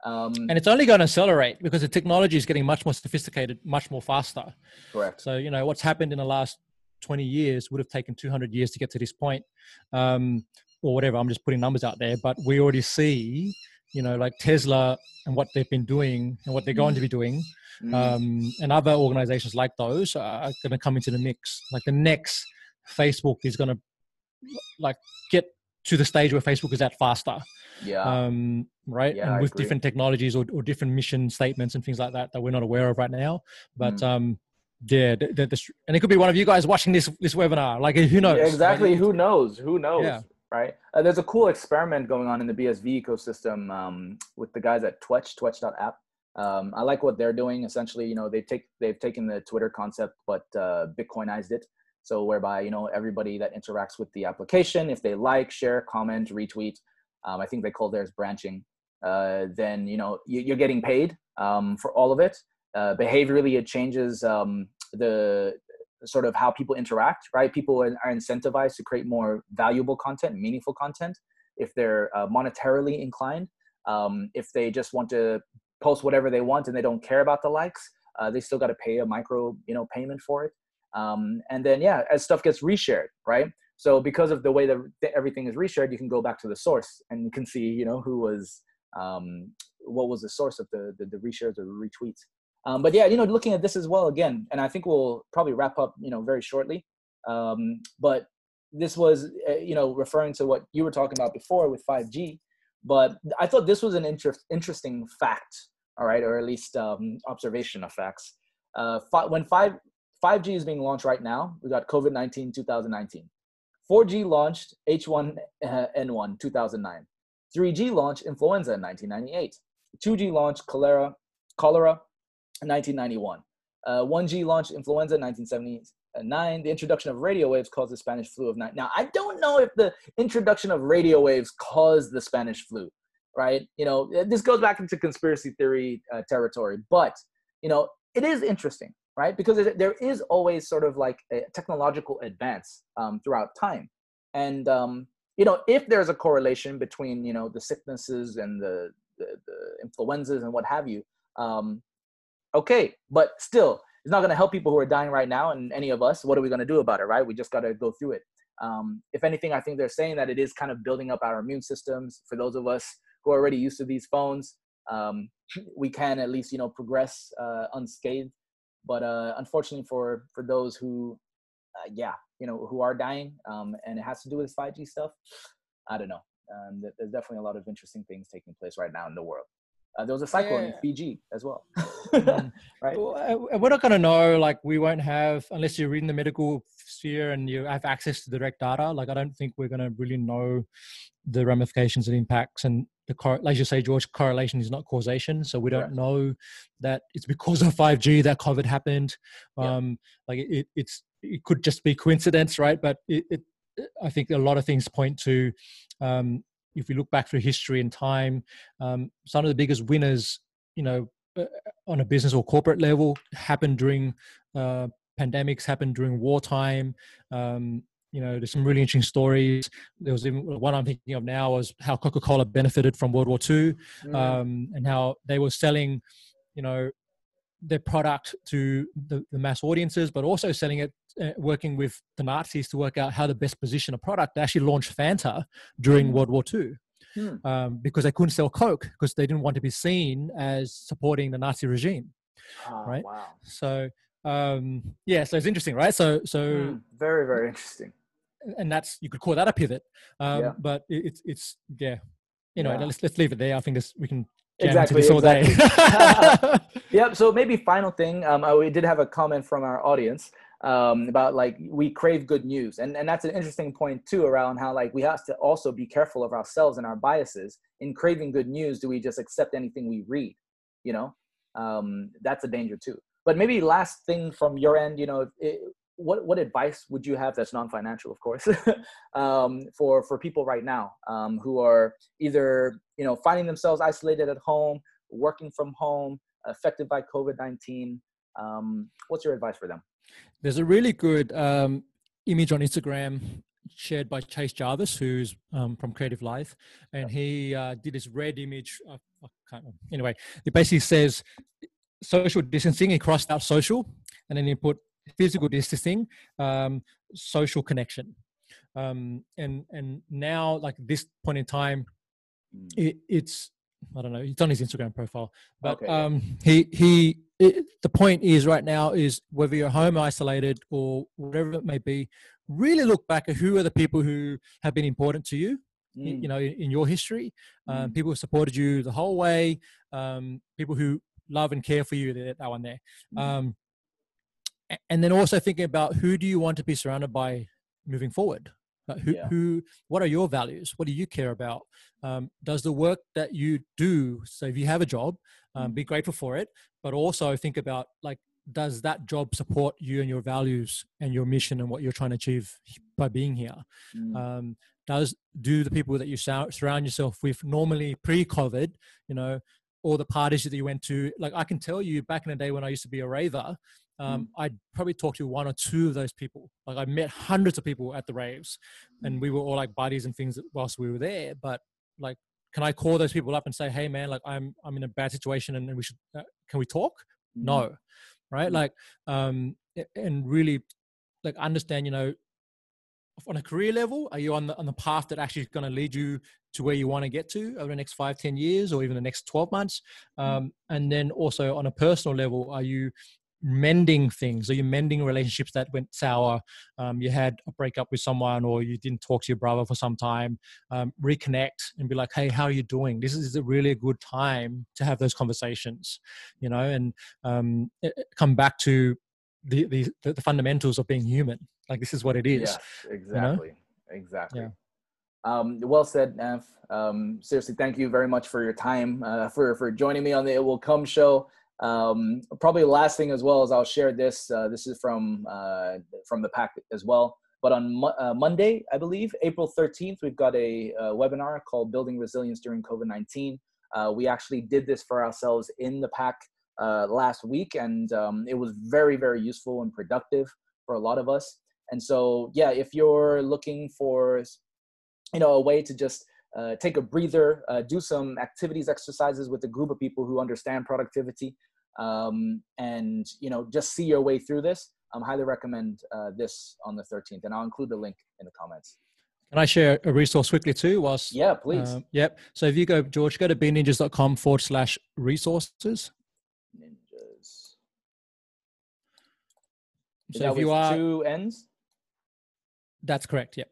Um, and it's only going to accelerate because the technology is getting much more sophisticated much more faster. Correct. So you know what's happened in the last 20 years would have taken 200 years to get to this point. Um, or whatever i'm just putting numbers out there but we already see you know, like Tesla and what they've been doing and what they're going to be doing, mm. um, and other organizations like those are going to come into the mix. Like the next Facebook is going to like get to the stage where Facebook is at faster. Yeah. Um, right. Yeah, and with different technologies or, or different mission statements and things like that that we're not aware of right now. But mm. um, yeah, the, the, the, and it could be one of you guys watching this this webinar. Like who knows? Yeah, exactly. Right? Who knows? Who knows? Yeah right? Uh, there's a cool experiment going on in the BSV ecosystem um, with the guys at Twitch, Twetch.app. Um, I like what they're doing. Essentially, you know, they take they've taken the Twitter concept but uh, Bitcoinized it. So whereby you know everybody that interacts with the application, if they like, share, comment, retweet, um, I think they call theirs branching. Uh, then you know you, are getting paid um, for all of it. Uh, behaviorally, it changes um, the sort of how people interact, right? People are, incentivized to create more valuable content, meaningful content, if they're uh, monetarily inclined. Um, if they just want to post whatever they want and they don't care about the likes, uh, they still got to pay a micro, you know, payment for it. Um, and then yeah, as stuff gets reshared, right? So because of the way that everything is reshared, you can go back to the source and you can see, you know, who was, um, what was the source of the the, the reshares or retweets. Um, but yeah, you know, looking at this as well again, and I think we'll probably wrap up, you know, very shortly. Um, but this was, uh, you know, referring to what you were talking about before with 5G. But I thought this was an inter- interesting fact, all right, or at least um, observation of facts. Uh, fi- when 5 5G is being launched right now, we got COVID 19 2019. 4G launched H1N1 2009. 3G launched influenza in 1998. 2G launched cholera, cholera 1991. Uh, 1G launched influenza in 1979. The introduction of radio waves caused the Spanish flu of nine. Now, I don't know if the introduction of radio waves caused the Spanish flu, right? You know, this goes back into conspiracy theory uh, territory, but, you know, it is interesting, right? Because there is always sort of like a technological advance um, throughout time. And, um, you know, if there's a correlation between, you know, the sicknesses and the, the, the influenzas and what have you, um, okay but still it's not going to help people who are dying right now and any of us. What are we going to do about it right? We just got to go through it. Um, if anything i think they're saying that it is kind of building up our immune systems. For those of us who are already used to these phones um, we can at least you know progress uh, unscathed. But uh, unfortunately for for those who uh, yeah you know who are dying um, and it has to do with 5g stuff i don't know. Um, there's definitely a lot of interesting things taking place right now in the world uh, there was a cyclone yeah. in Fiji as well. mm. right. Well, we're not going to know. Like, we won't have unless you're in the medical sphere and you have access to direct data. Like, I don't think we're going to really know the ramifications and impacts. And the cor- like you say, George, correlation is not causation. So we don't right. know that it's because of 5G that COVID happened. Um, Like, it, it's it could just be coincidence, right? But it, it I think a lot of things point to um, if we look back through history and time, um, some of the biggest winners, you know, uh, on a business or corporate level, happened during uh, pandemics, happened during wartime. Um, you know, there's some really interesting stories. There was even one I'm thinking of now was how Coca-Cola benefited from World War II, mm. um, and how they were selling, you know, their product to the, the mass audiences, but also selling it uh, working with the Nazis to work out how to best position a product. They actually launched Fanta during mm. World War II hmm. um, because they couldn't sell Coke because they didn't want to be seen as supporting the Nazi regime. Oh, right. Wow. So um, yeah, so it's interesting, right? So so hmm. very very interesting. And that's you could call that a pivot, um, yeah. but it, it's it's yeah. You know, yeah. let's let's leave it there. I think this we can exactly, exactly. yep. So maybe final thing. Um, we did have a comment from our audience um, about like we crave good news and and that's an interesting point too around how like we have to also be careful of ourselves and our biases in craving good news do we just accept anything we read you know um, that's a danger too but maybe last thing from your end you know it, what what advice would you have that's non-financial, of course, um, for for people right now um, who are either you know finding themselves isolated at home, working from home, affected by COVID nineteen? Um, what's your advice for them? There's a really good um, image on Instagram shared by Chase Jarvis, who's um, from CreativeLive, and he uh, did this red image. Uh, anyway, it basically says social distancing. He crossed out social, and then he put physical distancing, um, social connection. Um, and and now, like this point in time, hmm. it, it's I don't know. It's on his Instagram profile, but okay. um, he he. It, the point is right now is whether you're home isolated or whatever it may be, really look back at who are the people who have been important to you. Mm. You know, in, in your history, um, mm. people who supported you the whole way, um, people who love and care for you. That, that one there. Mm. Um, and then also thinking about who do you want to be surrounded by moving forward uh, who, yeah. who what are your values what do you care about um, does the work that you do so if you have a job um, be grateful for it but also think about like does that job support you and your values and your mission and what you're trying to achieve by being here mm. um, does do the people that you surround yourself with normally pre-covid you know all the parties that you went to like i can tell you back in the day when i used to be a raver um, mm. I'd probably talk to one or two of those people. Like I met hundreds of people at the raves, and we were all like buddies and things whilst we were there. But like, can I call those people up and say, "Hey, man, like I'm I'm in a bad situation, and we should uh, can we talk?" Mm. No, right? Mm. Like, um, and really, like understand, you know, on a career level, are you on the on the path that actually is going to lead you to where you want to get to over the next five, ten years, or even the next twelve months? Mm. Um, and then also on a personal level, are you mending things are you mending relationships that went sour um, you had a breakup with someone or you didn't talk to your brother for some time um, reconnect and be like hey how are you doing this is a really a good time to have those conversations you know and um, come back to the, the the fundamentals of being human like this is what it is yes, exactly you know? exactly yeah. Um, well said, Nev. Um, seriously, thank you very much for your time, uh, for for joining me on the It Will Come show. Um, probably the last thing as well as I'll share this. Uh, this is from uh, from the pack as well. But on mo- uh, Monday, I believe, April 13th, we've got a, a webinar called Building Resilience During COVID 19. Uh, we actually did this for ourselves in the pack uh, last week, and um, it was very, very useful and productive for a lot of us. And so, yeah, if you're looking for, you know, a way to just uh, take a breather, uh, do some activities, exercises with a group of people who understand productivity, um, and you know just see your way through this. I um, highly recommend uh, this on the 13th, and I'll include the link in the comments. Can I share a resource quickly too? Whilst yeah, please. Uh, yep. So if you go, George, go to beanninjas.com forward slash resources. Ninjas. So if you are two ends. That's correct. Yep.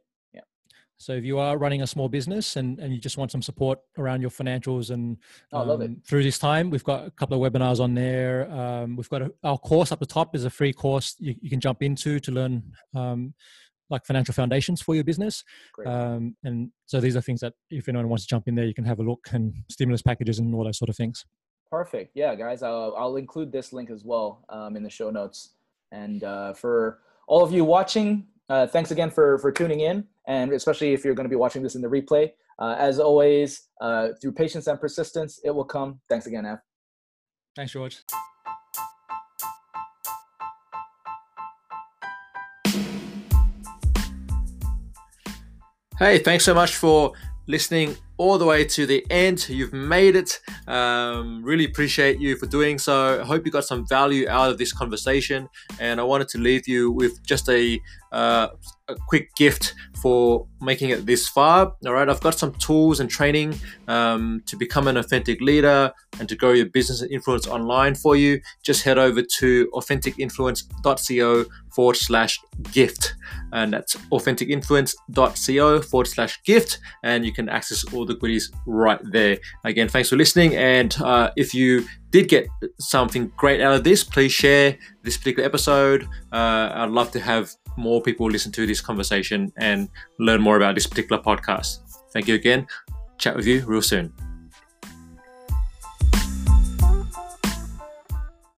So if you are running a small business and, and you just want some support around your financials and um, it. Um, through this time, we've got a couple of webinars on there. Um, we've got a, our course up the top is a free course you, you can jump into to learn um, like financial foundations for your business. Um, and so these are things that if anyone wants to jump in there, you can have a look and stimulus packages and all those sort of things. Perfect. Yeah, guys, I'll, I'll include this link as well um, in the show notes. And uh, for all of you watching, uh, thanks again for for tuning in, and especially if you're going to be watching this in the replay. Uh, as always, uh, through patience and persistence, it will come. Thanks again, Ev. Thanks, George. Hey, thanks so much for listening all the way to the end. You've made it. Um, really appreciate you for doing so. I hope you got some value out of this conversation. And I wanted to leave you with just a, uh, a quick gift for making it this far. All right, I've got some tools and training um, to become an authentic leader and to grow your business and influence online for you. Just head over to authenticinfluence.co forward slash gift. And that's authenticinfluence.co forward slash gift. And you can access all the goodies right there. Again, thanks for listening. And uh, if you did get something great out of this, please share this particular episode. Uh, I'd love to have more people listen to this conversation and learn more about this particular podcast. Thank you again. Chat with you real soon.